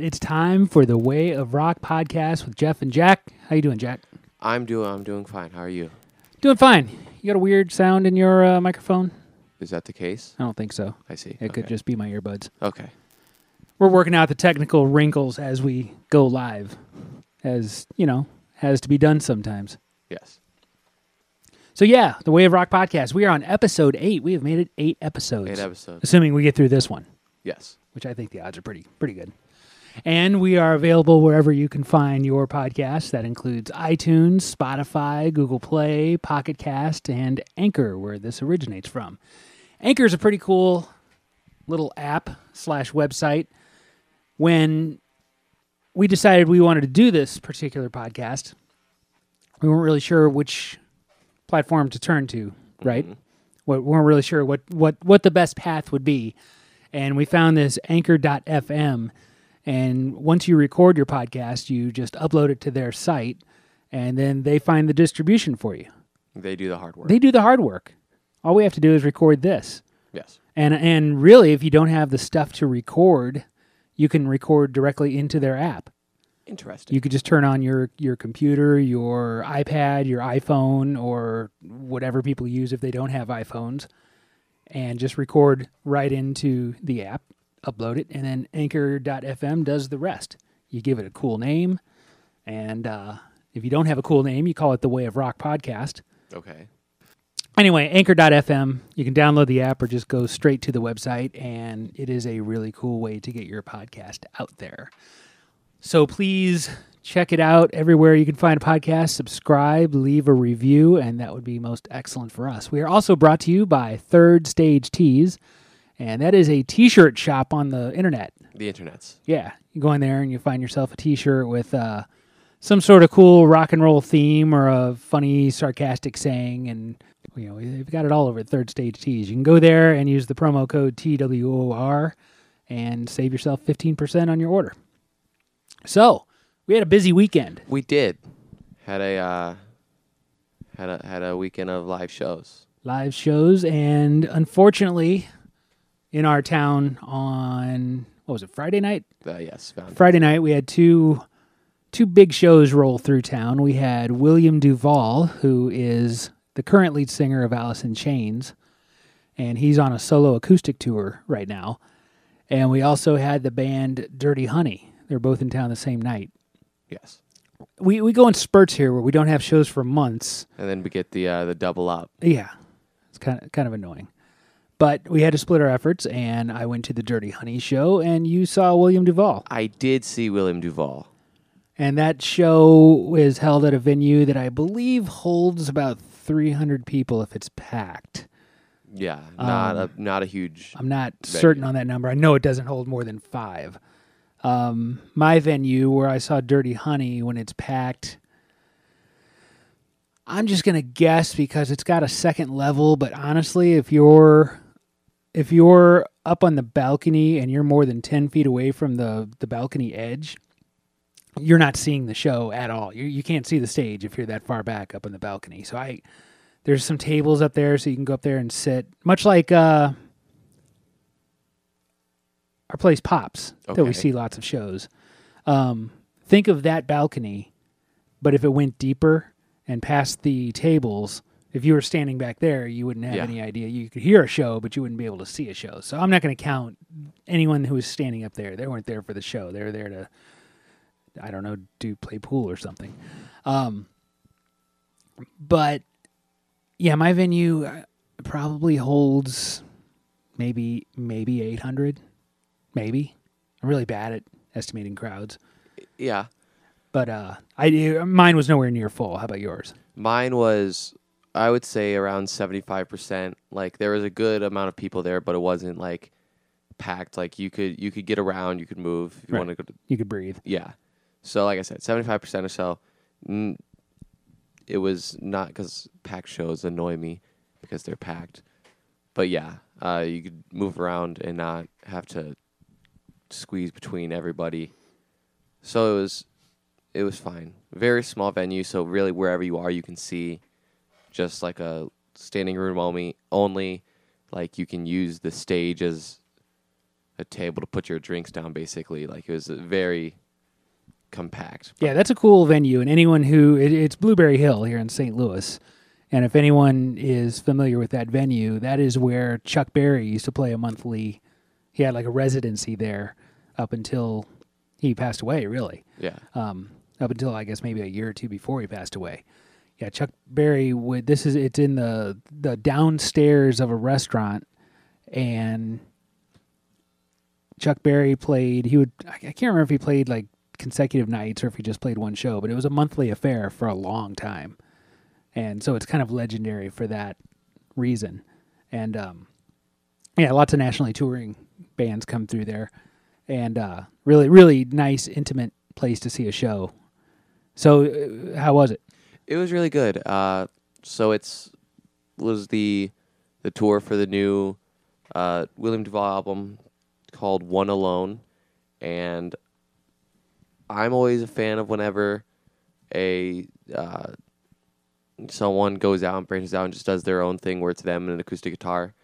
that it's time for the Way of Rock podcast with Jeff and Jack. How you doing, Jack? I'm doing. I'm doing fine. How are you? Doing fine. You got a weird sound in your uh, microphone? Is that the case? I don't think so. I see. It could just be my earbuds. Okay. We're working out the technical wrinkles as we go live, as you know, has to be done sometimes. Yes. So yeah, the Way of Rock podcast. We are on episode eight. We have made it eight episodes, Eight episodes. assuming we get through this one. Yes. which I think the odds are pretty pretty good. And we are available wherever you can find your podcast. That includes iTunes, Spotify, Google Play, Pocket Cast, and Anchor, where this originates from. Anchor is a pretty cool little app slash website. When we decided we wanted to do this particular podcast, we weren't really sure which platform to turn to, right? Mm-hmm. We weren't really sure what, what, what the best path would be and we found this anchor.fm and once you record your podcast you just upload it to their site and then they find the distribution for you They do the hard work. they do the hard work all we have to do is record this yes. and and really if you don't have the stuff to record you can record directly into their app Interesting. you could just turn on your your computer your ipad your iphone or whatever people use if they don't have iphones and just record right into the app upload it and then anchor.fm does the rest. You give it a cool name and uh, if you don't have a cool name you call it the way of rock podcast. Okay. anyway anchor.fm you can download the app or just go straight to the website and it is a really cool way to get your podcast out there. So please check it out everywhere you can find a podcast subscribe leave a review and that would be most excellent for us. We are also brought to you by third stage tees and that is a t-shirt shop on the internet The internet's. yeah, you go in there and you find yourself a T-shirt with uh, some sort of cool rock and roll theme or a funny, sarcastic saying, and you know they've got it all over at Third Stage Tees. You can go there and use the promo code TWOR and save yourself fifteen percent on your order. So we had a busy weekend. We did. Had a uh, had a had a weekend of live shows. live shows and unfortunately in our town on what was it friday night Uh, yes. Found. Friday night we had two two big shows roll through town. We had William Duvall, who is the current lead singer of Alice in Chains, and he's on a solo acoustic tour right now. And we also had the band Dirty Honey. They're both in town the same night. yes. We we go in spurts here where we don't have shows for months. And then we get the uh, the double up. Yeah, it's kind of kind of annoying. But we had to split our efforts, and I went to the Dirty Honey show, and you saw William Duvall. I did see William Duvall. And that show is held at a venue that I believe holds about 300 people if it's packed. Yeah. Not Um, a not a huge. I'm not certain on that number. I know it doesn't hold more than five. Um, my venue where I saw Dirty Honey when it's packed, I'm just gonna guess because it's got a second level. But honestly, if you're if you're up on the balcony and you're more than 10 feet away from the the balcony edge, you're not seeing the show at all. You you can't see the stage if you're that far back up on the balcony. So I there's some tables up there so you can go up there and sit, much like uh, our place Pops that we see lots of shows. Um, think of that balcony, but if it went deeper and past the tables, if you were standing back there, you wouldn't have Yeah. any idea. You could hear a show, but you wouldn't be able to see a show. So I'm not going to count anyone who was standing up there. They weren't there for the show. They were there to, I don't know, do play pool or something. Um, but yeah, my venue uh, probably holds maybe maybe 800, maybe. I'm really bad at estimating crowds, Yeah. but uh, I mine was nowhere near full. How about yours? Mine was, I would say, around 75%. Like, there was a good amount of people there, but it wasn't, like, packed. Like, you could you could get around, you could move. If you Right. want to go to, You could breathe. yeah. So, like I said, 75% or so. Mm, it was not because packed shows annoy me because they're packed. But, yeah, uh, you could move around and not have to squeeze between everybody. So, it was it was fine. Very small venue, so really wherever you are, you can see just like a standing room only. Only, like you can use the stage as a table to put your drinks down. Basically, like it was a very compact. Yeah, that's a cool venue, and anyone who it, it's Blueberry Hill here in St. Louis, and if anyone is familiar with that venue, that is where Chuck Berry used to play a monthly. He had like a residency there up until he passed away. Really, Yeah, um, up until I guess maybe a year or two before he passed away. Yeah, Chuck Berry would. This is it's in the the downstairs of a restaurant, and Chuck Berry played. He would. I can't remember if he played like consecutive nights or if he just played one show, but it was a monthly affair for a long time, and so it's kind of legendary for that reason. And um, yeah, lots of nationally touring bands come through there, and uh, really, really nice, intimate place to see a show. So, uh, how was it? It was really good. Uh, so it's was the the tour for the new uh, William Duvall album called One Alone, and I'm always a fan of whenever a uh, someone goes out and branches out and just does their own thing where it's them and an acoustic guitar.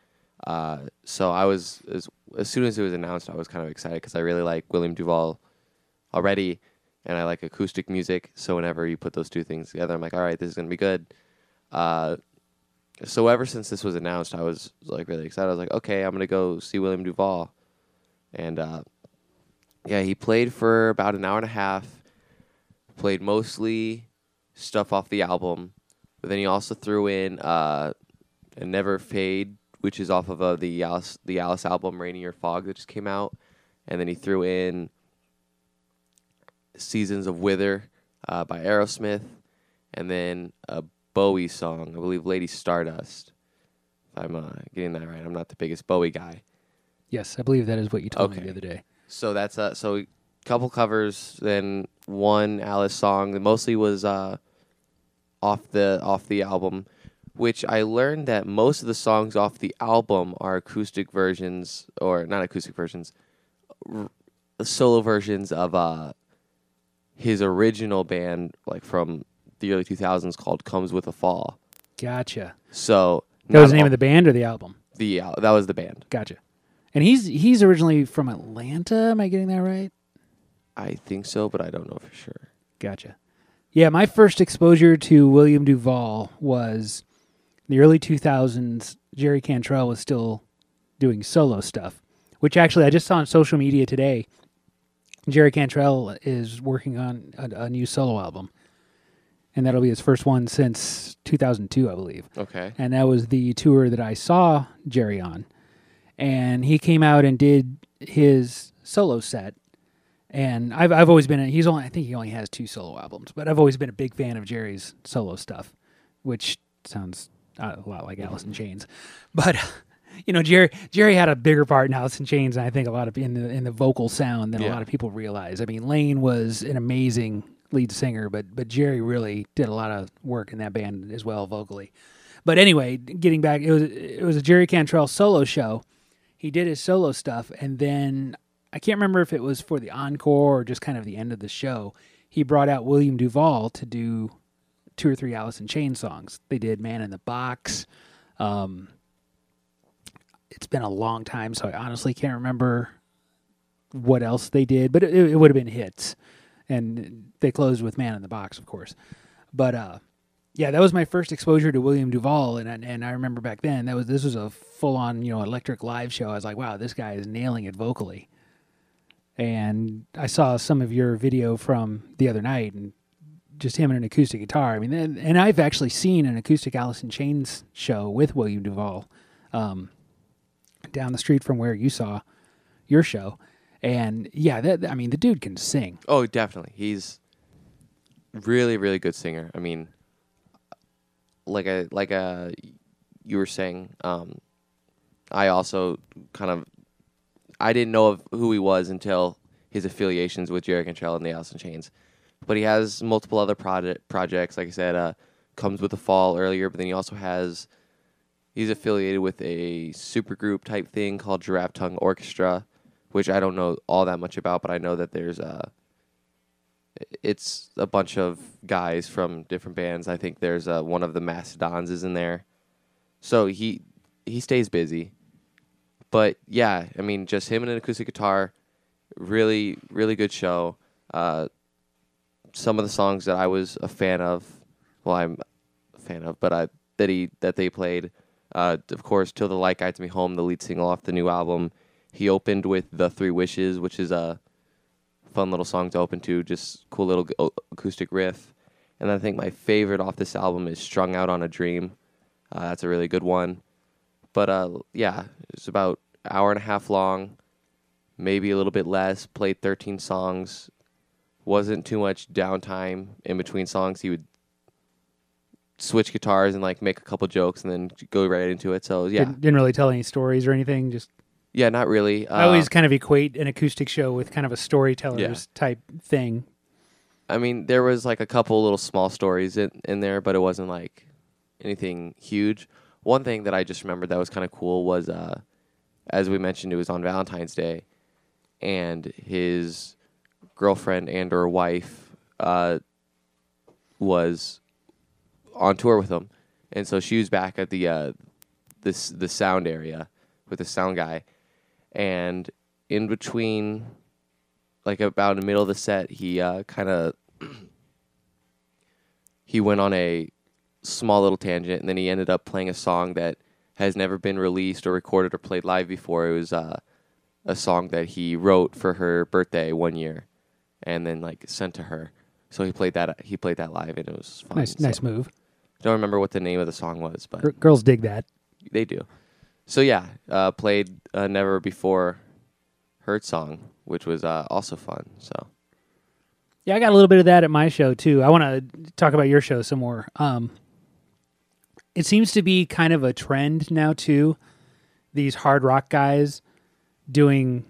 Uh, so I was as as soon as it was announced, I was kind of excited because I really like William Duvall already, and I like acoustic music. So whenever you put those two things together, I'm like, all right, this is gonna be good. Uh, so ever since this was announced, I was like really excited. I was like, okay, I'm gonna go see William Duvall, and uh, yeah, he played for about an hour and a half. Played mostly stuff off the album, but then he also threw in uh, a Never Fade, which is off of uh, the Alice the Alice album Rainier Fog that just came out, and then he threw in Seasons of Wither uh, by Aerosmith, and then a Bowie song, I believe Lady Stardust. If I'm uh, getting that right, I'm not the biggest Bowie guy. Yes, I believe that is what you told me Okay. the other day. So that's uh, so a couple covers, then one Alice song that mostly was uh, off the off the album, which I learned that most of the songs off the album are acoustic versions or not acoustic versions, r- solo versions of uh, his original band like from the early 2000s called Comes with a Fall. Gotcha. So That was the name all- of the band or the album? the uh, that was the band. Gotcha. And he's he's originally from Atlanta. Am I getting that right? I think so, but I don't know for sure. Gotcha. Yeah, my first exposure to William Duvall was the early 2000s. Jerry Cantrell was still doing solo stuff, which actually I just saw on social media today. Jerry Cantrell is working on a, a new solo album, and that'll be his first one since 2002, I believe. Okay. and that was the tour that I saw Jerry on. And he came out and did his solo set. And I've I've always been a, he's only I think he only has two solo albums, but I've always been a big fan of Jerry's solo stuff, which sounds a lot like Alice in Chains. But you know, Jerry Jerry had a bigger part in Alice in Chains, and I think a lot of in the in the vocal sound than a lot of people realize. I mean, Lane was an amazing lead singer, but but Jerry really did a lot of work in that band as well vocally. But anyway, getting back, it was it was a Jerry Cantrell solo show. He did his solo stuff, and then I can't remember if it was for the encore or just kind of the end of the show. He brought out William Duvall to do two or three Alice in Chains songs. They did "Man in the Box." Um, it's been a long time, so I honestly can't remember what else they did, but it, it would have been hits. And they closed with "Man in the Box," of course. But uh, yeah, that was my first exposure to William Duvall, and I- and I remember back then that was this was a full on you know electric live show. I was like, wow, this guy is nailing it vocally. And I saw some of your video from the other night, and just him and an acoustic guitar. I mean, and, and I've actually seen an acoustic Alice in Chains show with William Duvall um, down the street from where you saw your show. And yeah, that I mean, the dude can sing. Oh, definitely. He's really, really good singer. I mean, like a like a you were saying. Um, I also kind of I didn't know of who he was until his affiliations with Jerry Cantrell and the in Chains. But he has multiple other project projects. Like I said, uh, comes with the fall earlier. But then he also has he's affiliated with a supergroup type thing called Giraffe Tongue Orchestra, which I don't know all that much about. But I know that there's a it's a bunch of guys from different bands. I think there's uh, one of the Mastodons is in there, so he he stays busy. but yeah, I mean, just him and an acoustic guitar, really, really good show. Uh, some of the songs that I was a fan of, well, I'm a fan of, but I that he that they played, uh, of course, "Till the Light Guides Me Home," the lead single off the new album. He opened with "The Three Wishes," which is a fun little song to open to, just cool little acoustic riff. And I think my favorite off this album is "Strung Out on a Dream." Uh, that's a really good one. But uh, yeah, it's about hour and a half long, maybe a little bit less. Played 13 songs. Wasn't too much downtime in between songs. He would switch guitars and like make a couple jokes and then go right into it. So yeah, Didn't, didn't really tell any stories or anything. Just yeah, not really. I Uh, always kind of equate an acoustic show with kind of a storyteller's type thing. I mean, there was like a couple little small stories in, in there, but it wasn't like anything huge. One thing that I just remembered that was kind of cool was, uh, as we mentioned, it was on Valentine's Day, and his girlfriend and or wife uh, was on tour with him, and so she was back at the uh, this the sound area with the sound guy, and in between like about in the middle of the set, he uh, kind of he went on a small little tangent, and then he ended up playing a song that has never been released or recorded or played live before. It was uh, a song that he wrote for her birthday one year, and then like sent to her. So he played that. He played that live, and it was fun. Nice, nice move. Don't remember what the name of the song was, but Gir- girls dig that. they do. So yeah, uh, played a never before heard song, which was uh, also fun. So Yeah, I got a little bit of that at my show too. I want to talk about your show some more. Um, it seems to be kind of a trend now too. These hard rock guys doing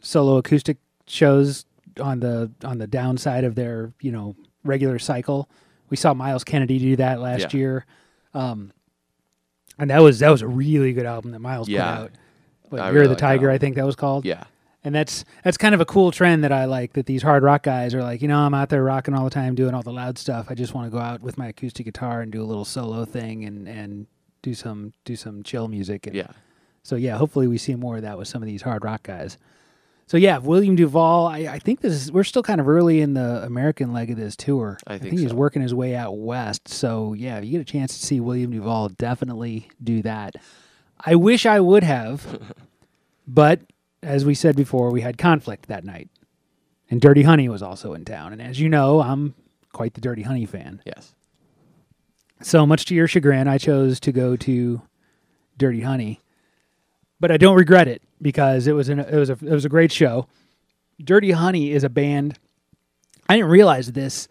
solo acoustic shows on the on the downside of their you know regular cycle. We saw Myles Kennedy do that last Yeah. year, um, and that was that was a really good album that Myles Yeah. put out. But You're really the Tiger, I think that was called. yeah, And that's that's kind of a cool trend that I like. That these hard rock guys are like, you know, I'm out there rocking all the time, doing all the loud stuff. I just want to go out with my acoustic guitar and do a little solo thing and and do some do some chill music. And yeah. So yeah, hopefully we see more of that with some of these hard rock guys. So yeah, William Duvall. I, I think this is we're still kind of early in the American leg of this tour. I think he's so. working his way out west. So yeah, if you get a chance to see William Duvall, definitely do that. I wish I would have, but as we said before, we had conflict that night, and Dirty Honey was also in town. And as you know, I'm quite the Dirty Honey fan. Yes. So much to your chagrin, I chose to go to Dirty Honey, but I don't regret it because it was an it was a it was a great show. Dirty Honey is a band. I didn't realize this.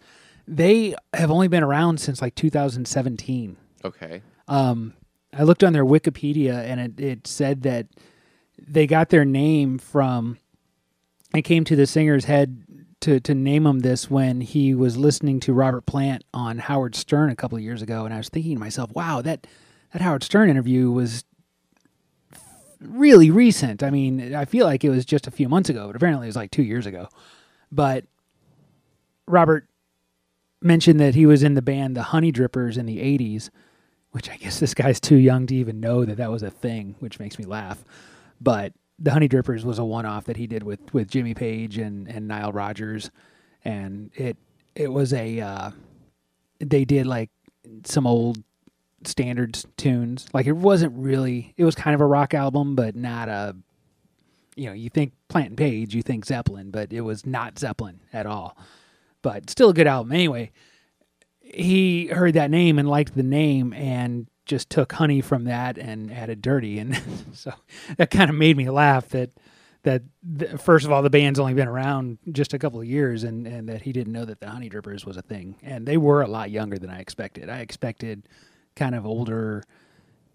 They have only been around since like 2017. Okay. Um, I looked on their Wikipedia and it, it said that they got their name from. It came to the singer's head to to name him this when he was listening to Robert Plant on Howard Stern a couple of years ago, and I was thinking to myself, "Wow, that that Howard Stern interview was really recent. I mean, I feel like it was just a few months ago, but apparently it was like two years ago." But Robert mentioned that he was in the band the Honey Drippers in the '80s, which I guess this guy's too young to even know that that was a thing, which makes me laugh. But the Honey Drippers was a one-off that he did with with Jimmy Page and and Nile Rodgers, and it it was a uh, they did like some old standards tunes. Like it wasn't really it was kind of a rock album, but not a you know you think Plant and Page, you think Zeppelin, but it was not Zeppelin at all. But still a good album anyway he heard that name and liked the name and just took honey from that and added dirty and so that kind of made me laugh that that th- first of all the band's only been around just a couple of years and and that he didn't know that the honey drippers was a thing and they were a lot younger than i expected i expected kind of older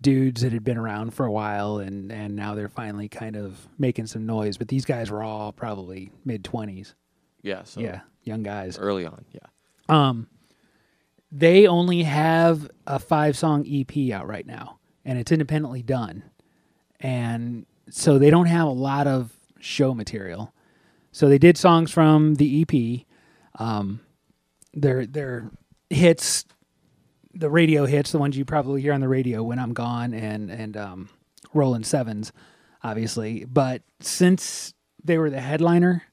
dudes that had been around for a while and and now they're finally kind of making some noise but these guys were all probably mid 20s Yeah. So yeah young guys early on. Yeah. um, they only have a five song EP out right now, and it's independently done, and so they don't have a lot of show material. So they did songs from the EP. Um, their their hits, the radio hits, the ones you probably hear on the radio when I'm gone, and and um, Rolling Sevens. obviously. But since they were the headliner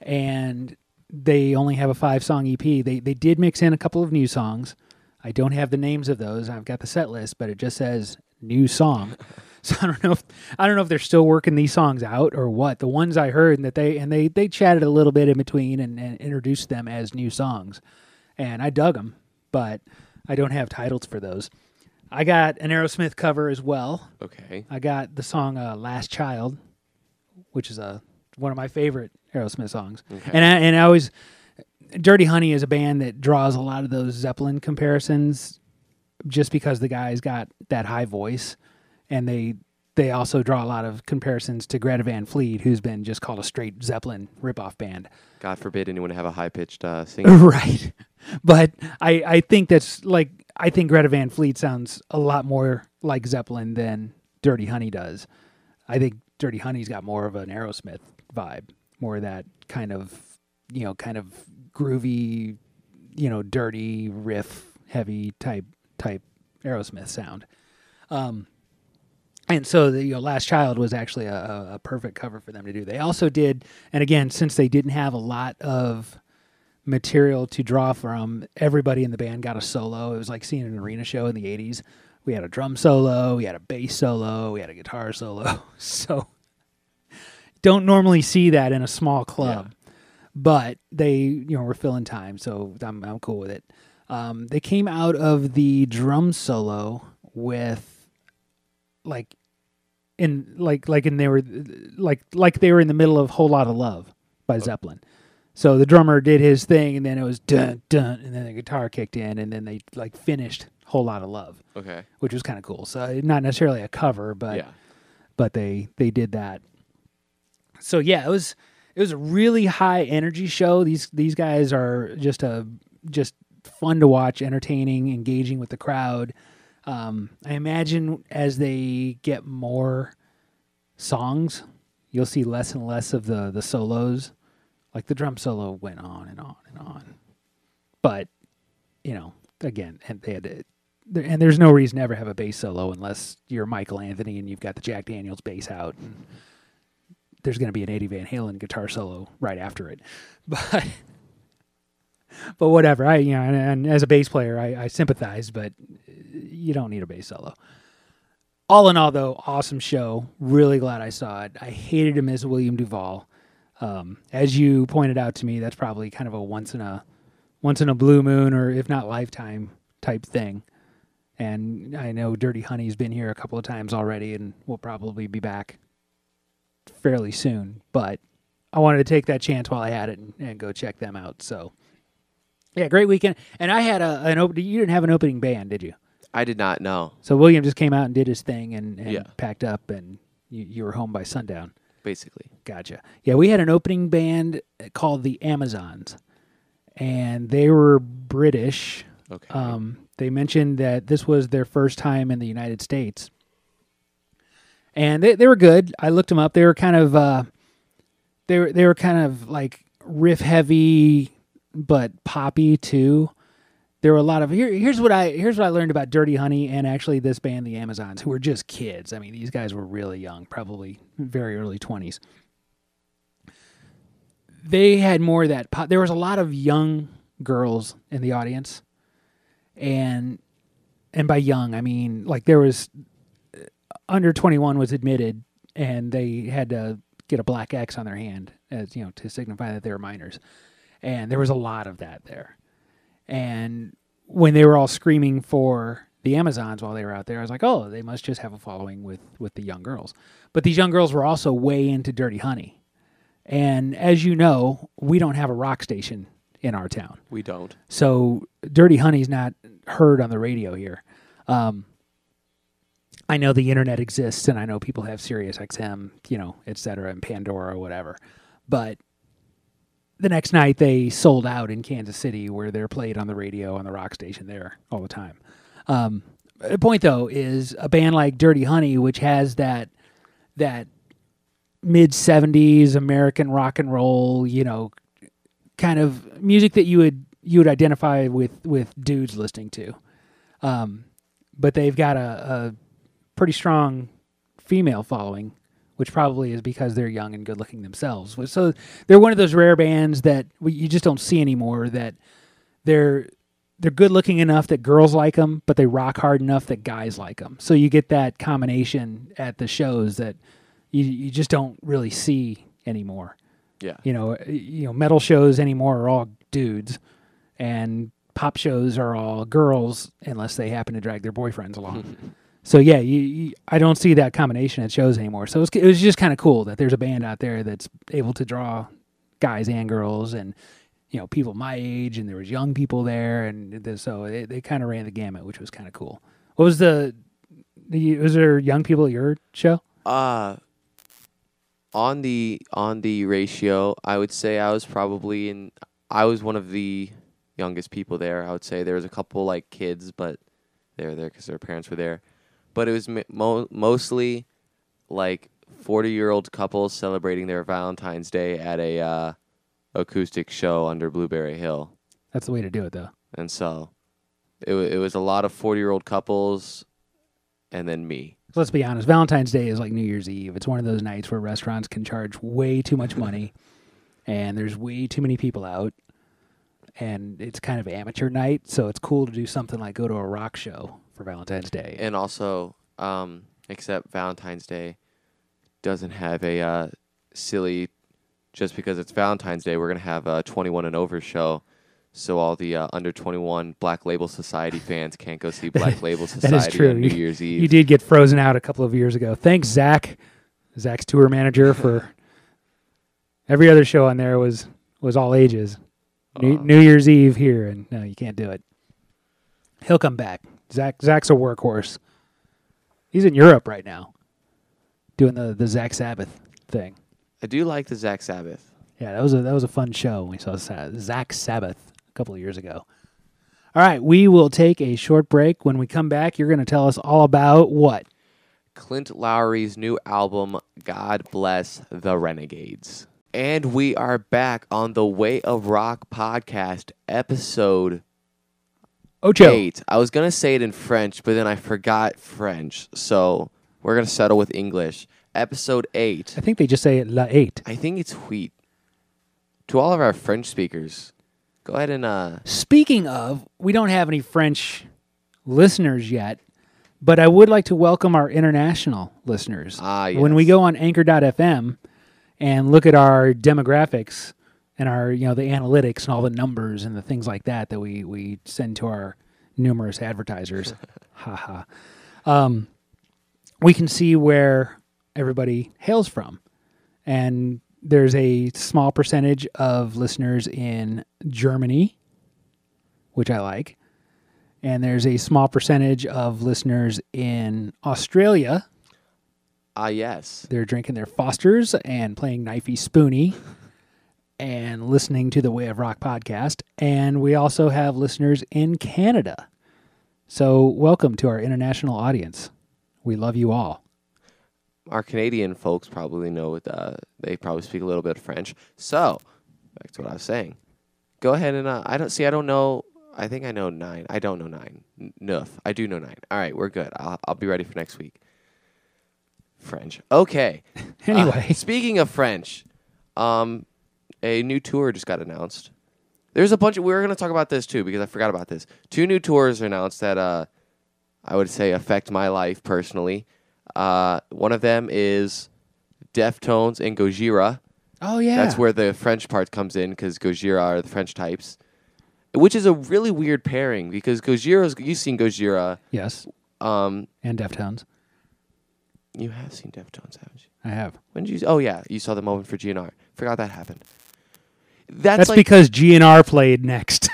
and they only have a five song EP, they, they did mix in a couple of new songs. I don't have the names of those. I've got the set list, but it just says new song. So I don't know if I don't know if they're still working these songs out or what. The ones I heard and that they and they they chatted a little bit in between and, and introduced them as new songs, and I dug them, but I don't have titles for those. I got an Aerosmith cover as well. Okay. I got the song uh, "Last Child," which is a one of my favorite Aerosmith songs, Okay. and I, and I always Dirty Honey is a band that draws a lot of those Zeppelin comparisons, just because the guy's got that high voice, and they they also draw a lot of comparisons to Greta Van Fleet, who's been just called a straight Zeppelin ripoff band. God forbid anyone have a high pitched uh, singing. right. But I, I think that's like I think Greta Van Fleet sounds a lot more like Zeppelin than Dirty Honey does. I think Dirty Honey's got more of an Aerosmith vibe, more of that kind of you know, kind of groovy, you know, dirty riff heavy type type Aerosmith sound. Um and so the you know, Last Child was actually a, a, perfect cover for them to do. They also did, and again, since they didn't have a lot of material to draw from, everybody in the band got a solo. It was like seeing an arena show in the '80s. We had a drum solo, we had a bass solo, we had a guitar solo. So don't normally see that in a small club, but they you know were filling time, so I'm I'm cool with it. Um, they came out of the drum solo with like in like like and they were like like they were in the middle of whole lot of love by oh. zeppelin so the drummer did his thing and then it was dun dun and then the guitar kicked in and then they like finished whole lot of love Okay. which was kind of cool so not necessarily a cover but yeah. but they they did that. So yeah, it was it was a really high energy show. These these guys are just a just fun to watch, entertaining, engaging with the crowd. Um, I imagine as they get more songs, you'll see less and less of the the solos. Like the drum solo went on and on and on, but you know, again, and they had to, and there's no reason to ever have a bass solo unless you're Michael Anthony and you've got the Jack Daniels bass out. And there's going to be an Eddie Van Halen guitar solo right after it, but but whatever. I you know, and, and as a bass player, I, I sympathize, but you don't need a bass solo. All in all, though, awesome show. Really glad I saw it. I hated him as William Duvall. Um, as you pointed out to me, that's probably kind of a once in a once in a blue moon, or if not lifetime type thing. And I know Dirty Honey's been here a couple of times already, and will probably be back fairly soon. But I wanted to take that chance while I had it and, and go check them out. So, yeah, great weekend. And I had a an open. You didn't have an opening band, did you? I did not know. So William just came out and did his thing and, and Yeah. packed up, and you, you were home by sundown. Basically. Gotcha. Yeah, we had an opening band called the Amazons, and they were British. Okay. Um, they mentioned that this was their first time in the United States, and they they were good. I looked them up. They were kind of uh, they were they were kind of like riff heavy, but poppy too. There were a lot of here. Here's what I here's what I learned about Dirty Honey and actually this band, the Amazons, who were just kids. I mean, these guys were really young, probably very early twenties. They had more of that. Pop, there was a lot of young girls in the audience, and and by young I mean like there was uh, under twenty one was admitted, and they had to get a black X on their hand as you know to signify that they were minors, and there was a lot of that there. And when they were all screaming for the Amazons while they were out there, I was like, oh, they must just have a following with with the young girls. But these young girls were also way into Dirty Honey. And as you know, we don't have a rock station in our town. we don't. So Dirty Honey's not heard on the radio here. Um, I know the internet exists, and I know people have Sirius XM, you know, et cetera, and Pandora or whatever. But the next night they sold out in Kansas City, where they're played on the radio on the rock station there all the time. Um, the point though is a band like Dirty Honey, which has that that mid '70s American rock and roll, you know, kind of music that you would you would identify with with dudes listening to. Um, but they've got a, a pretty strong female following which probably is because they're young and good looking themselves. So they're one of those rare bands that we- you just don't see anymore. That they're they're good looking enough that girls like them, but they rock hard enough that guys like them. So you get that combination at the shows that you you just don't really see anymore. Yeah. You know, you know, metal shows anymore are all dudes, and pop shows are all girls unless they happen to drag their boyfriends along. so yeah, you, you, I don't see that combination at shows anymore. So it's, it was just kind of cool that there's a band out there that's able to draw guys and girls and you know people my age and there was young people there and th- so they, they kind of ran the gamut which was kind of cool what was the, the was there young people at your show Uh on the on the ratio, I would say I was probably in. I was one of the youngest people there. I would say there was a couple like kids, but they were there because their parents were there. But it was mo- mostly like forty year old couples celebrating their Valentine's Day at a uh, acoustic show under Blueberry Hill, that's the way to do it though. And so it wa it was a lot of forty year old couples, and then me. So let's be honest valentine's day is like new year's eve. It's one of those nights where restaurants can charge way too much money and there's way too many people out and it's kind of amateur night so it's cool to do something like go to a rock show for valentine's day and also um except valentine's day doesn't have a uh silly just because it's valentine's day we're gonna have a 21 and over show so all the uh, under 21 black label society fans can't go see black label that society is true on new year's eve You did get frozen out a couple of years ago. Thanks, Zakk. Zakk's tour manager for every other show on there was was all ages. New, Uh, New Year's Eve here, and no, you can't do it. He'll come back. Zakk Zakk's a workhorse. He's in Europe right now, doing the the Zakk Sabbath thing. i do like the zakk sabbath Yeah, that was a that was a fun show when we saw Zakk Sabbath a couple of years ago. All right, we will take a short break. When we come back, you're going to tell us all about what? Clint Lowery's new album god bless the renegades and we are back on the way of rock podcast episode Ocho. eight. I was gonna say it in French, but then I forgot French, so we're gonna settle with English. Episode eight. I think they just say it la eight. I think it's wheat. To all of our French speakers, go ahead and uh. Speaking of, we don't have any French listeners yet, but I would like to welcome our international listeners. Ah, When we go on anchor.fm and look at our demographics and our, you know, the analytics and all the numbers and the things like that that we, we send to our numerous advertisers, haha, um, we can see where everybody hails from. And there's a small percentage of listeners in Germany, which I like. And there's a small percentage of listeners in Australia. Ah, yes. They're drinking their Fosters and playing Knifey Spoony and listening to the Way of Rock podcast. And we also have listeners in Canada. So, welcome to our international audience. We love you all. Our Canadian folks probably know. Uh, they probably speak a little bit of French. So, back to what I was saying. Go ahead and uh, I don't see. I don't know. I think I know nine. I don't know nine. N- Neuf. I do know nine. All right, we're good. I'll I'll be ready for next week. French. Okay. Anyway, Uh, speaking of French, um, a new tour just got announced. There's a bunch of. We were going to talk about this too because I forgot about this. Two new tours are announced that uh, I would say affect my life personally. Uh, one of them is Deftones and Gojira. oh, yeah. That's where the French part comes in because Gojira are the French types, which is a really weird pairing because Gojira's. You've seen Gojira. Yes. Um, And Deftones. you have seen Deftones, haven't you? I have. When did you? Oh yeah, you saw the moment for GNR. Forgot that happened. That's, That's like because GNR played next.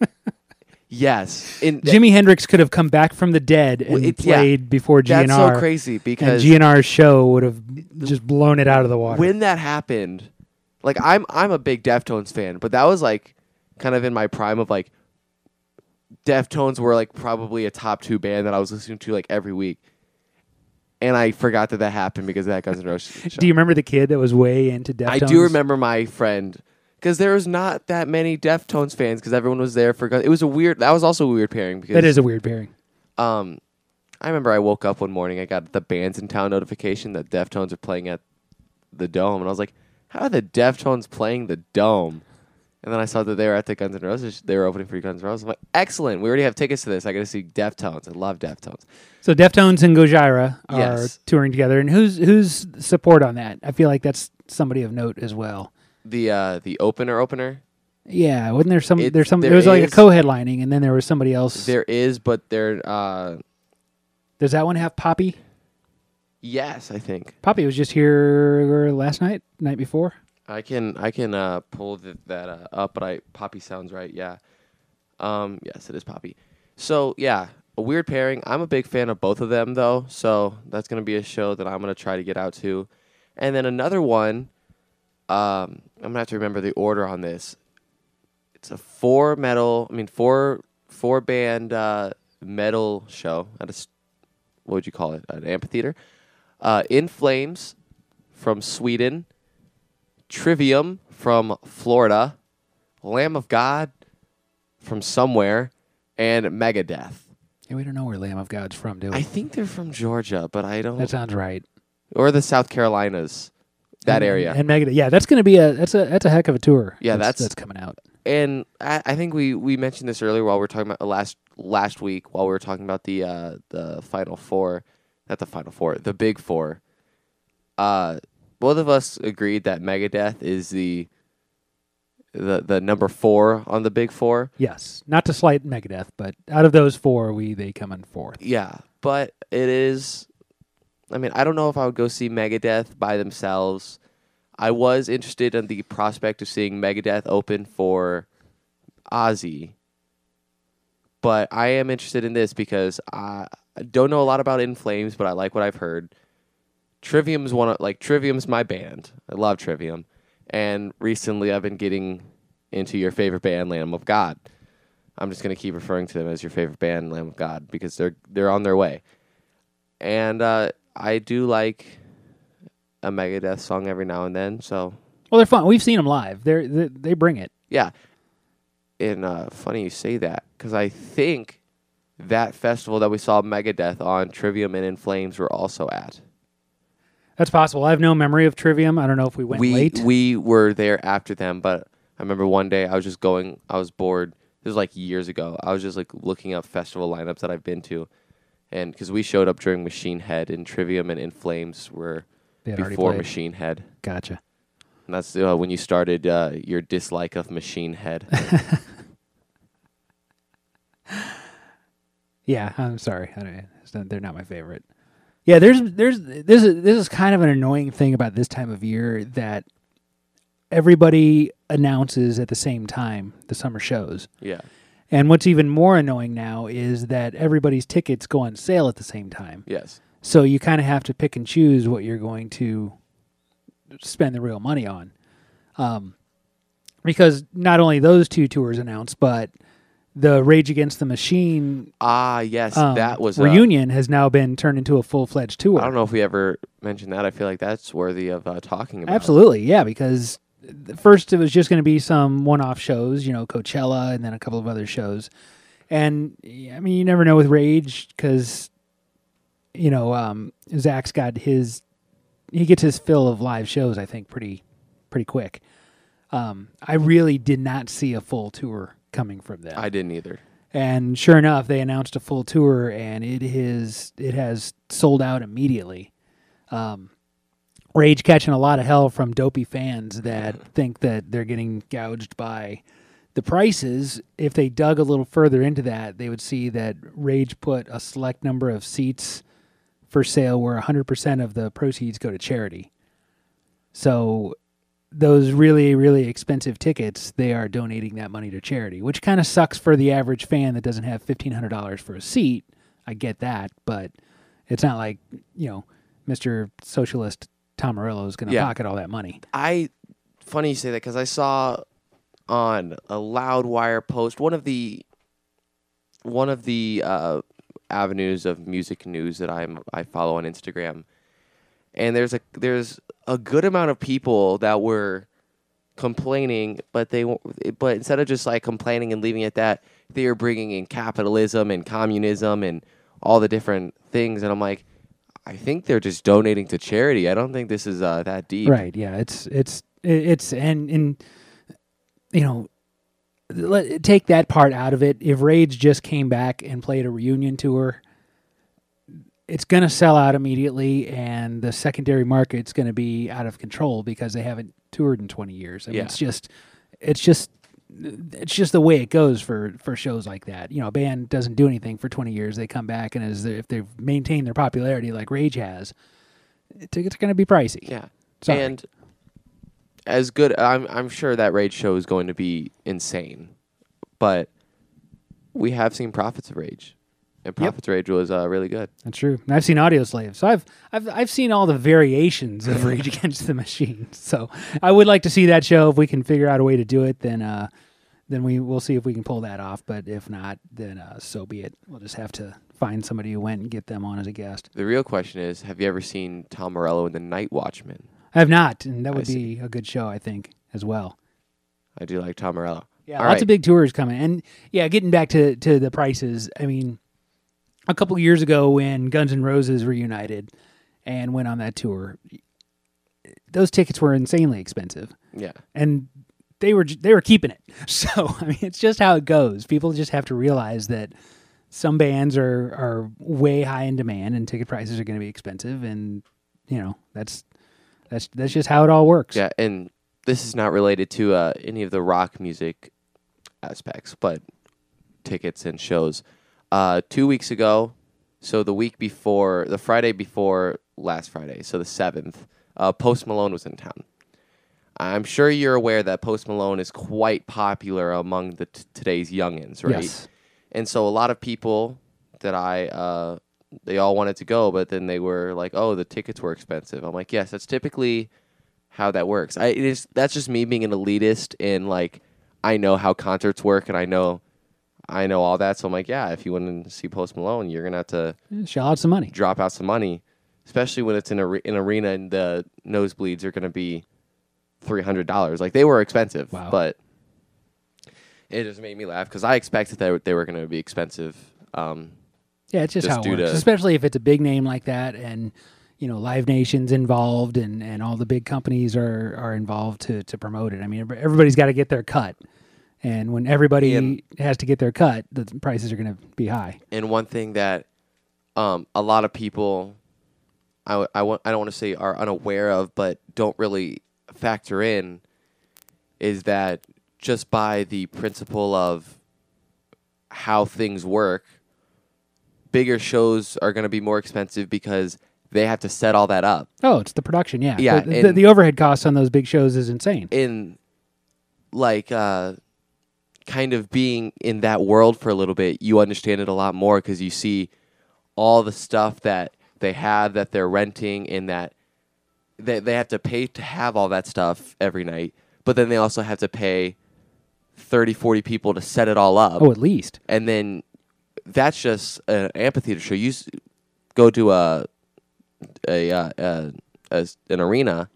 yes. In Jimi Hendrix could have come back from the dead and it- yeah. played before GNR. that's so crazy and because GNR's show would have just blown it out of the water. when that happened, like I'm I'm a big Deftones fan, but that was like kind of in my prime of like Deftones were like probably a top two band that I was listening to like every week, and I forgot that that happened because of that Guns N' Roses. show. Do you remember the kid that was way into Deftones? I do remember my friend because there was not that many Deftones fans because everyone was there for. Gun- It was a weird. That was also a weird pairing because That is a weird pairing. um, I remember I woke up one morning. I got the bands in town notification that Deftones are playing at the Dome, and I was like, "How are the Deftones playing the Dome?" And then I saw that they were at the Guns N' Roses. They were opening for Guns N' Roses. I'm like, "Excellent! We already have tickets to this. I got to see Deftones. I love Deftones." So Deftones and Gojira are Yes. touring together, and who's who's support on that? I feel like that's somebody of note as well. The uh, the opener opener Yeah, wasn't there some? It- there's some. there There was like a is- co-headlining, and then there was somebody else. there is, but there. Uh, Does that one have Poppy? yes, I think Poppy was just here last night, night before. I can I can uh, pull th- that uh, up, but I Poppy sounds right. Yeah. Um. Yes, it is Poppy. So yeah, a weird pairing. I'm a big fan of both of them though, so that's gonna be a show that I'm gonna try to get out to. And then another one. Um, I'm gonna have to remember the order on this. It's a four metal. I mean four four band uh, metal show at a what would you call it? An amphitheater. Uh, In Flames from Sweden. Trivium from Florida, Lamb of God from somewhere, and Megadeth. Yeah, we don't know where Lamb of God's from, do we? I think they're from Georgia, but I don't. that sounds right. or the South Carolinas, that And- area. And Megadeth. Yeah, that's going to be a that's a that's a heck of a tour. Yeah, that's that's- that's coming out. and I, I think we, we mentioned this earlier while we are talking about last last week while we were talking about the uh, the final four, not the final four, the big four. Uh, both of us agreed that Megadeth is the the the number four on the big four. Yes, not to slight Megadeth, but out of those four, we they come in fourth. Yeah, but it is. I mean, I don't know if I would go see Megadeth by themselves. I was interested in the prospect of seeing Megadeth open for Ozzy, but I am interested in this because I don't know a lot about In Flames, but I like what I've heard. Trivium's one of like Trivium's my band. I love Trivium, and recently I've been getting into your favorite band, Lamb of God. I'm just gonna keep referring to them as your favorite band, Lamb of God, because they're they're on their way. And uh, I do like a Megadeth song every now and then. So Well, they're fun. We've seen them live. They're, they they bring it. yeah, and uh, funny you say that because I think that festival that we saw Megadeth on, Trivium and In Flames, were also at. That's possible. I have no memory of Trivium. I don't know if we went we late. we were there after them, but I remember one day I was just going. I was bored. This was like years ago. I was just like looking up festival lineups that I've been to, and because we showed up during Machine Head and Trivium and In Flames were They had already before played. Machine Head, Gotcha. and that's uh, when you started uh, your dislike of Machine Head. Yeah, I'm sorry. I don't, it's not, they're not my favorite. Yeah, there's there's this is this is kind of an annoying thing about this time of year that everybody announces at the same time the summer shows. yeah, And what's even more annoying now is that everybody's tickets go on sale at the same time. yes, So you kind of have to pick and choose what you're going to spend the real money on. Um, because not only those two tours announced, but the Rage Against the Machine ah, yes, um, that was uh, reunion has now been turned into a full fledged tour. I don't know if we ever mentioned that. I feel like that's worthy of uh, talking about. Absolutely, yeah. Because first it was just going to be some one-off shows, you know, Coachella, and then a couple of other shows. And I mean, you never know with Rage because you know um, Zack's got his he gets his fill of live shows. I think pretty pretty quick. Um, I really did not see a full tour coming from them. I didn't either. and sure enough, they announced a full tour, and it is it has sold out immediately. Um, Rage catching a lot of hell from dopey fans that think that they're getting gouged by the prices. If they dug a little further into that, they would see that Rage put a select number of seats for sale where 100% of the proceeds go to charity. So those really really expensive tickets they are donating that money to charity which kind of sucks for the average fan that doesn't have $1500 for a seat i get that but it's not like you know mr socialist tom morello is going to Yeah. pocket all that money. I funny you say that because I saw on a Loudwire post one of the one of the uh, avenues of music news that I'm I follow on Instagram, and there's a there's a good amount of people that were complaining, but they won't- but instead of just like complaining and leaving it at that, they are bringing in capitalism and communism and all the different things, and I'm like, I think they're just donating to charity. I don't think this is uh, that deep. Right. Yeah. It's it's it's and and you know, let, take that part out of it. If Rage just came back and played a reunion tour, it's going to sell out immediately, and the secondary market's going to be out of control because they haven't toured in twenty years. I mean, Yeah. it's just it's just it's just the way it goes for for shows like that. You know, a band doesn't do anything for 20 years. They come back and as if they've maintained their popularity like Rage has, tickets are going to be pricey. Yeah. Sorry. And as good, I'm I'm sure that Rage show is going to be insane, but we have seen Prophets of Rage, and Prophets of Rage was uh, really good. That's true. And I've seen Audioslave, so I've I've I've seen all the variations of Rage Against the Machine. So I would like to see that show. If we can figure out a way to do it, then uh, then we will see if we can pull that off. But if not, then uh, so be it. We'll just have to find somebody who went and get them on as a guest. The real question is, have you ever seen Tom Morello in The Night Watchman? I have not, and that I would see. be a good show, I think, as well. I do like Tom Morello. Yeah, All lots right. of big tours coming, and yeah, getting back to to the prices. I mean, a couple of years ago when Guns N' Roses reunited and went on that tour, those tickets were insanely expensive, Yeah. and they were they were keeping it. So I mean, it's just how it goes. People just have to realize that some bands are are way high in demand, and ticket prices are going to be expensive, and you know that's that's that's just how it all works. Yeah, and this is not related to uh, any of the rock music aspects, but tickets and shows. Uh, two weeks ago, so the week before, the Friday before last Friday, so the seventh, uh, Post Malone was in town. I'm sure you're aware that Post Malone is quite popular among the t- today's youngins, right? Yes. And so a lot of people that I uh, they all wanted to go, but then they were like, "Oh, the tickets were expensive." I'm like, "Yes, that's typically how that works." I it is that's just me being an elitist and like I know how concerts work and I know I know all that. So I'm like, "Yeah, if you want to see Post Malone, you're gonna have to Shell out some money. drop out some money, especially when it's in a re- an arena and the nosebleeds are gonna be three hundred dollars. Like they were expensive, Wow. but it just made me laugh because I expected that they were gonna be expensive. Um, Yeah, it's just, just how it works. to- Especially if it's a big name like that, and you know, Live Nation's involved, and, and all the big companies are are involved to to promote it. I mean, everybody's got to get their cut, and when everybody And- has to get their cut, the prices are going to be high. and one thing that um, a lot of people I, I, want, I don't want to say are unaware of but don't really factor in is that just by the principle of how things work bigger shows are going to be more expensive because they have to set all that up Oh, it's the production, yeah. Yeah, the, the, the overhead costs on those big shows is insane. in like uh kind of being in that world for a little bit you understand it a lot more because you see all the stuff that they have that they're renting and that they, they have to pay to have all that stuff every night but then they also have to pay 30 40 people to set it all up. Oh, at least. and then that's just an amphitheater show. You s- go to a a, uh, uh, a an arena.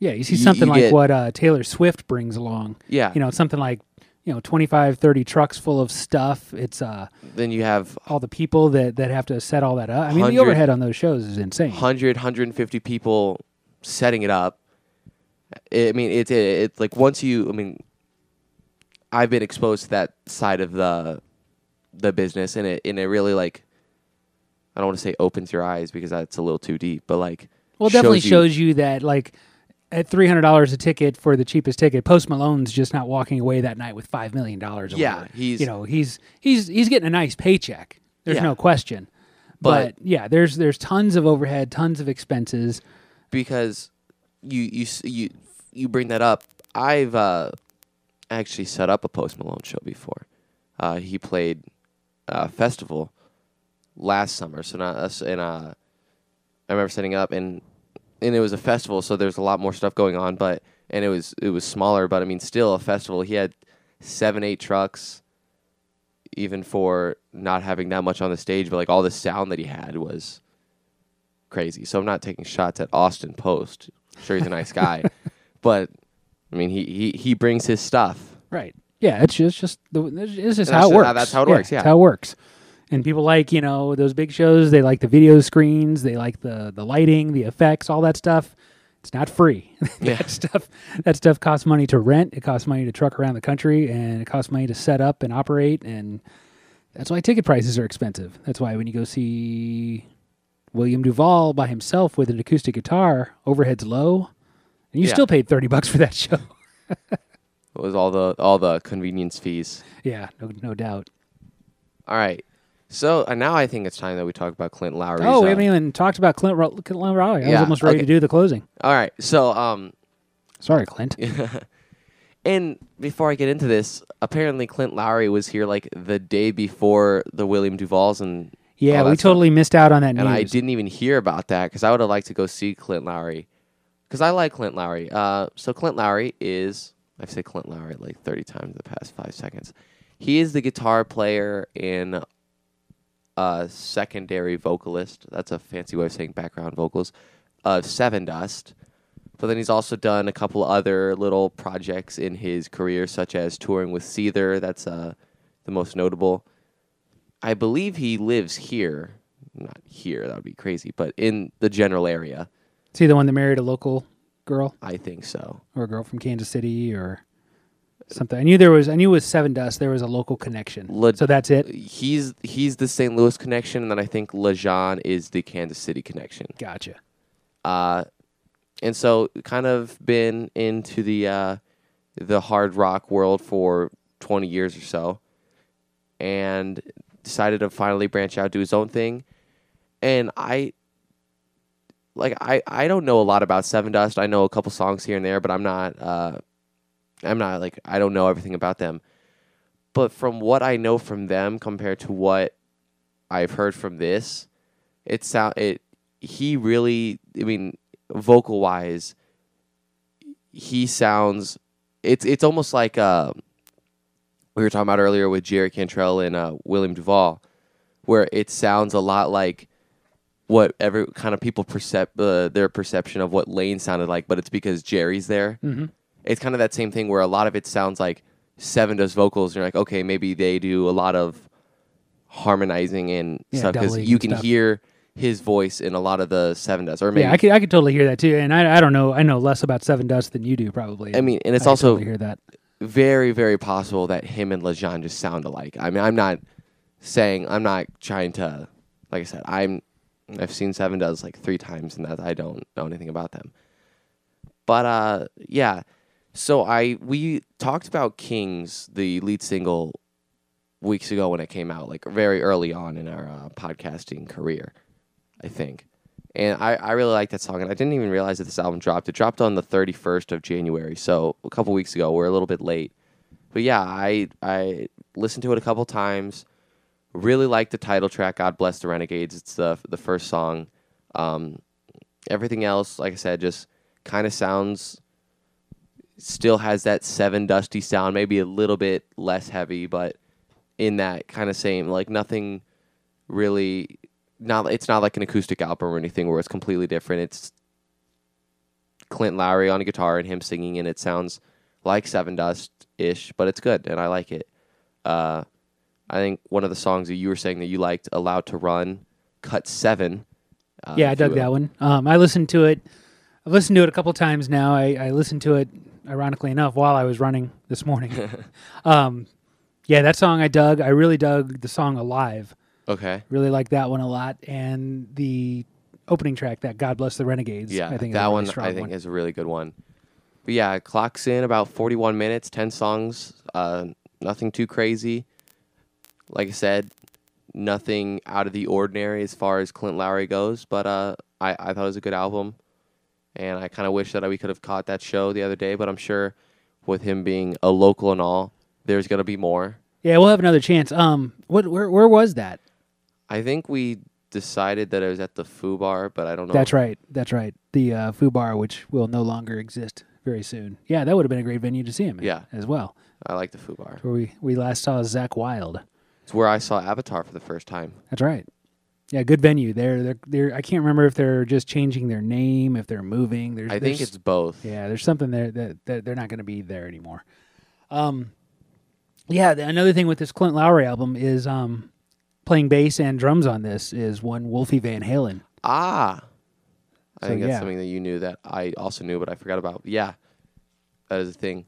Yeah, you see You- something you like get- what uh, Taylor Swift brings along. yeah. You know, something like you know 25 30 trucks full of stuff. It's uh then you have all the people that that have to set all that up. I mean the 100 overhead on those shows is insane. 100 150 people setting it up i mean it's it, it's like once you i mean i've been exposed to that side of the the business and it and it really like i don't want to say opens your eyes because that's a little too deep but like well it definitely you- shows you that like at $300 a ticket for the cheapest ticket post malone's just not walking away that night with $5 million or Yeah, he's- you know he's he's he's getting a nice paycheck. There's Yeah. no question. But, But- yeah there's there's tons of overhead tons of expenses because you you you you bring that up. I've uh actually set up a post malone show before. Uh he played a festival last summer. So not us and uh i remember setting up and and it was a festival so there's a lot more stuff going on but and it was it was smaller but i mean still a festival. He had seven eight trucks even for not having that much on the stage but like all the sound that he had was crazy. So I'm not taking shots at Austin Post. I'm sure he's a nice guy, but I mean he, he he brings his stuff. right yeah it's just just the it's just how it works that's how it works, yeah. how it works And people like, you know, those big shows, they like the video screens, they like the the lighting, the effects, all that stuff. It's not free. Yeah. that stuff that stuff costs money to rent, it costs money to truck around the country, and it costs money to set up and operate and that's why ticket prices are expensive. That's why when you go see William Duvall by himself with an acoustic guitar, overhead's low, and you Yeah. still paid 30 bucks for that show. It was all the all the convenience fees. yeah, no no doubt. All right. So uh, now I think it's time that we talk about Clint Lowery. Oh, we haven't even talked about Clint, Ro- Clint Raleigh. I was Yeah, almost ready okay. to do the closing. All right. So um, Sorry, Clint. and before I get into this, apparently Clint Lowery was here like the day before the William Duvalls, and Yeah, all we totally missed out on that news. and I didn't even hear about that because I would have liked to go see Clint Lowery because I like Clint Lowery. Uh, so Clint Lowery is I've said Clint Lowery like thirty times in the past five seconds. He is the guitar player and uh, secondary vocalist. That's a fancy way of saying background vocals of Sevendust. But then he's also done a couple other little projects in his career, such as touring with Seether. That's uh, the most notable. I believe he lives here. Not here, that would be crazy, but in the general area. Is he the one that married a local girl I think so. or a girl from Kansas City or something? I knew there was. I knew with Sevendust there was a local connection. Le- so that's it. He's he's the St. Louis connection, and then I think Lajon is the Kansas City connection. Gotcha. Uh, and so kind of been into the uh, the hard rock world for 20 years or so, and decided to finally branch out, do his own thing. And I like I I don't know a lot about Sevendust. I know a couple songs here and there, but I'm not uh, I'm not like I don't know everything about them. But from what I know from them compared to what I've heard from this, it sound it he really I mean vocal wise he sounds it's it's almost like uh we were talking about earlier with Jerry Cantrell and uh, William Duvall where it sounds a lot like what every kind of people percep uh, their perception of what Lane sounded like but it's because Jerry's there Mm-hmm. it's kind of that same thing where a lot of it sounds like Sevendust vocals, and you're like, okay, maybe they do a lot of harmonizing and Yeah, stuff because you can stuff. hear his voice in a lot of the Sevendust, or maybe Yeah, I could I could totally hear that too. And I I don't know. I know less about Sevendust than you do probably. I mean, and it's I also totally hear that. Very, very possible that him and Lajon just sound alike. I mean, I'm not saying I'm not trying to, like I said, I'm I've seen Sevendust like three times, and that I don't know anything about them. But uh, yeah. So I we talked about Kings, the lead single, weeks ago when it came out, like very early on in our uh, podcasting career, I think. And I, I really like that song, and I didn't even realize that this album dropped. It dropped on the 31st of January, so a couple weeks ago. We're a little bit late, but yeah, I I listened to it a couple times. Really like the title track, "God Bless the Renegades." It's the the first song. Um, everything else, like I said, just kind of sounds. Still has that seven dusty sound, maybe a little bit less heavy, but in that kind of same like nothing really not it's not like an acoustic album or anything where it's completely different. It's Clint Lowery on a guitar and him singing, and it sounds like Sevendust ish, but it's good and I like it. Uh, I think one of the songs that you were saying that you liked, "Allowed to Run," cut seven. Uh, yeah, I dug that one. Um, I listened to it. I've listened to it a couple times now. I, I listened to it, ironically enough, while I was running this morning. um, yeah, that song I dug. I really dug the song "Alive." Okay, Really like that one a lot, and the opening track, that "God Bless the Renegades." yeah, I think is that a really one I think one. is a really good one. But yeah, it clocks in about forty-one minutes, ten songs, uh, nothing too crazy. Like I said, nothing out of the ordinary as far as Clint Lowery goes, but uh, I, I thought it was a good album. And I kind of wish that we could have caught that show the other day, but I'm sure with him being a local and all, there's going to be more. Yeah, we'll have another chance. Um, what where where was that? I think we decided that it was at the Foo Bar, but I don't know. That's right. That's right. The uh, Foo Bar, which will no longer exist very soon. Yeah, that would have been a great venue to see him. in Yeah. as well. I like the Foo Bar. Where we we last saw Zakk Wylde. It's where I saw Avatar for the first time. That's right. Yeah, good venue. They're they're they're. I can't remember if they're just changing their name, if they're moving. There's, I think it's both. yeah. There's something there that, that they're not going to be there anymore. Um, yeah. The, another thing with this Clint Lowery album is um, playing bass and drums on this is one Wolfie Van Halen. Ah, I So, think that's yeah. something that you knew that I also knew, but I forgot about. Yeah, that is a thing.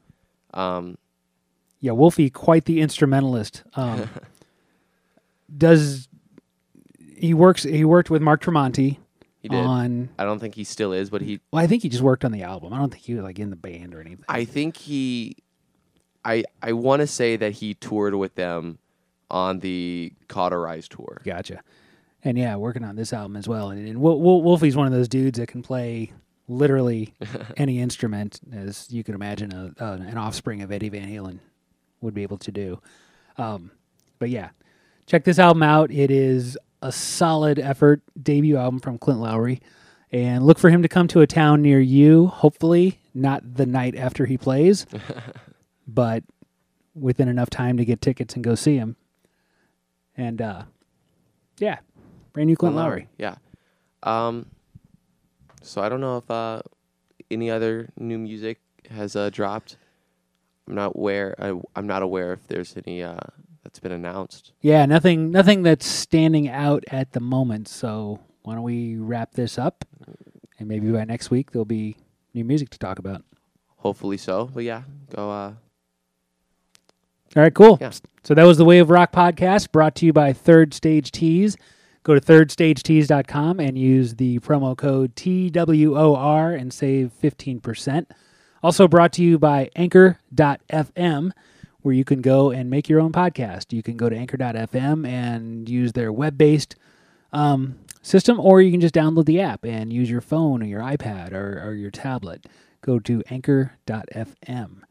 Um, Yeah, Wolfie, quite the instrumentalist. Um, does he works? He worked with Mark Tremonti he did. on. I don't think he still is, but he. Well, I think he just worked on the album. I don't think he was like in the band or anything. I think he. I I want to say that he toured with them on the Cauterize tour. Gotcha. And yeah, working on this album as well. And, and Wol- Wol- Wolfie's one of those dudes that can play literally any instrument, as you can imagine a, uh, an offspring of Eddie Van Halen would be able to do. Um, but yeah, check this album out. It is a solid effort, debut album from Clint Lowery. And look for him to come to a town near you, hopefully, not the night after he plays, but within enough time to get tickets and go see him. And uh, yeah, brand new Clint Lowery. Yeah. Um. So I don't know if uh, any other new music has uh, dropped. I'm not aware. I, I'm not aware if there's any uh, that's been announced. Yeah, nothing nothing that's standing out at the moment. So why don't we wrap this up? And maybe by next week there'll be new music to talk about. Hopefully so. But yeah, go. Uh, All right, cool. Yeah. So that was the Way of Rock podcast brought to you by Third Stage Tees. Go to thirdstagetees.com and use the promo code TWOR and save 15%. Also brought to you by anchor.fm where you can go and make your own podcast. You can go to anchor.fm and use their web-based um, system or you can just download the app and use your phone or your iPad or, or your tablet. Go to anchor.fm.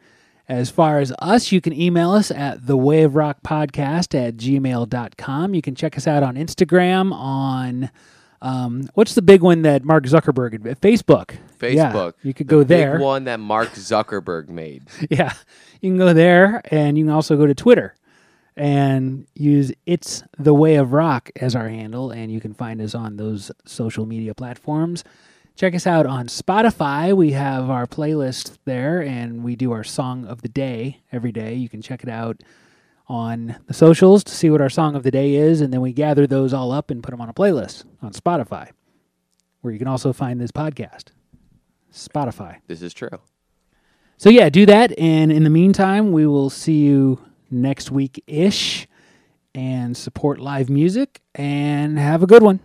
As far as us, you can email us at the Way of Rock Podcast at gmail.com. You can check us out on Instagram, on um, what's the big one that Mark Zuckerberg had- Facebook. Yeah, Facebook. you could the go big there. one that Mark Zuckerberg made. Yeah, you can go there, and you can also go to Twitter and use "It's the Way of Rock" as our handle, and you can find us on those social media platforms. Check us out on Spotify. We have our playlist there, and we do our song of the day every day. You can check it out on the socials to see what our song of the day is, and then we gather those all up and put them on a playlist on Spotify, where you can also find this podcast. Spotify. This is true. So yeah, do that. And in the meantime, we will see you next week ish and support live music and have a good one.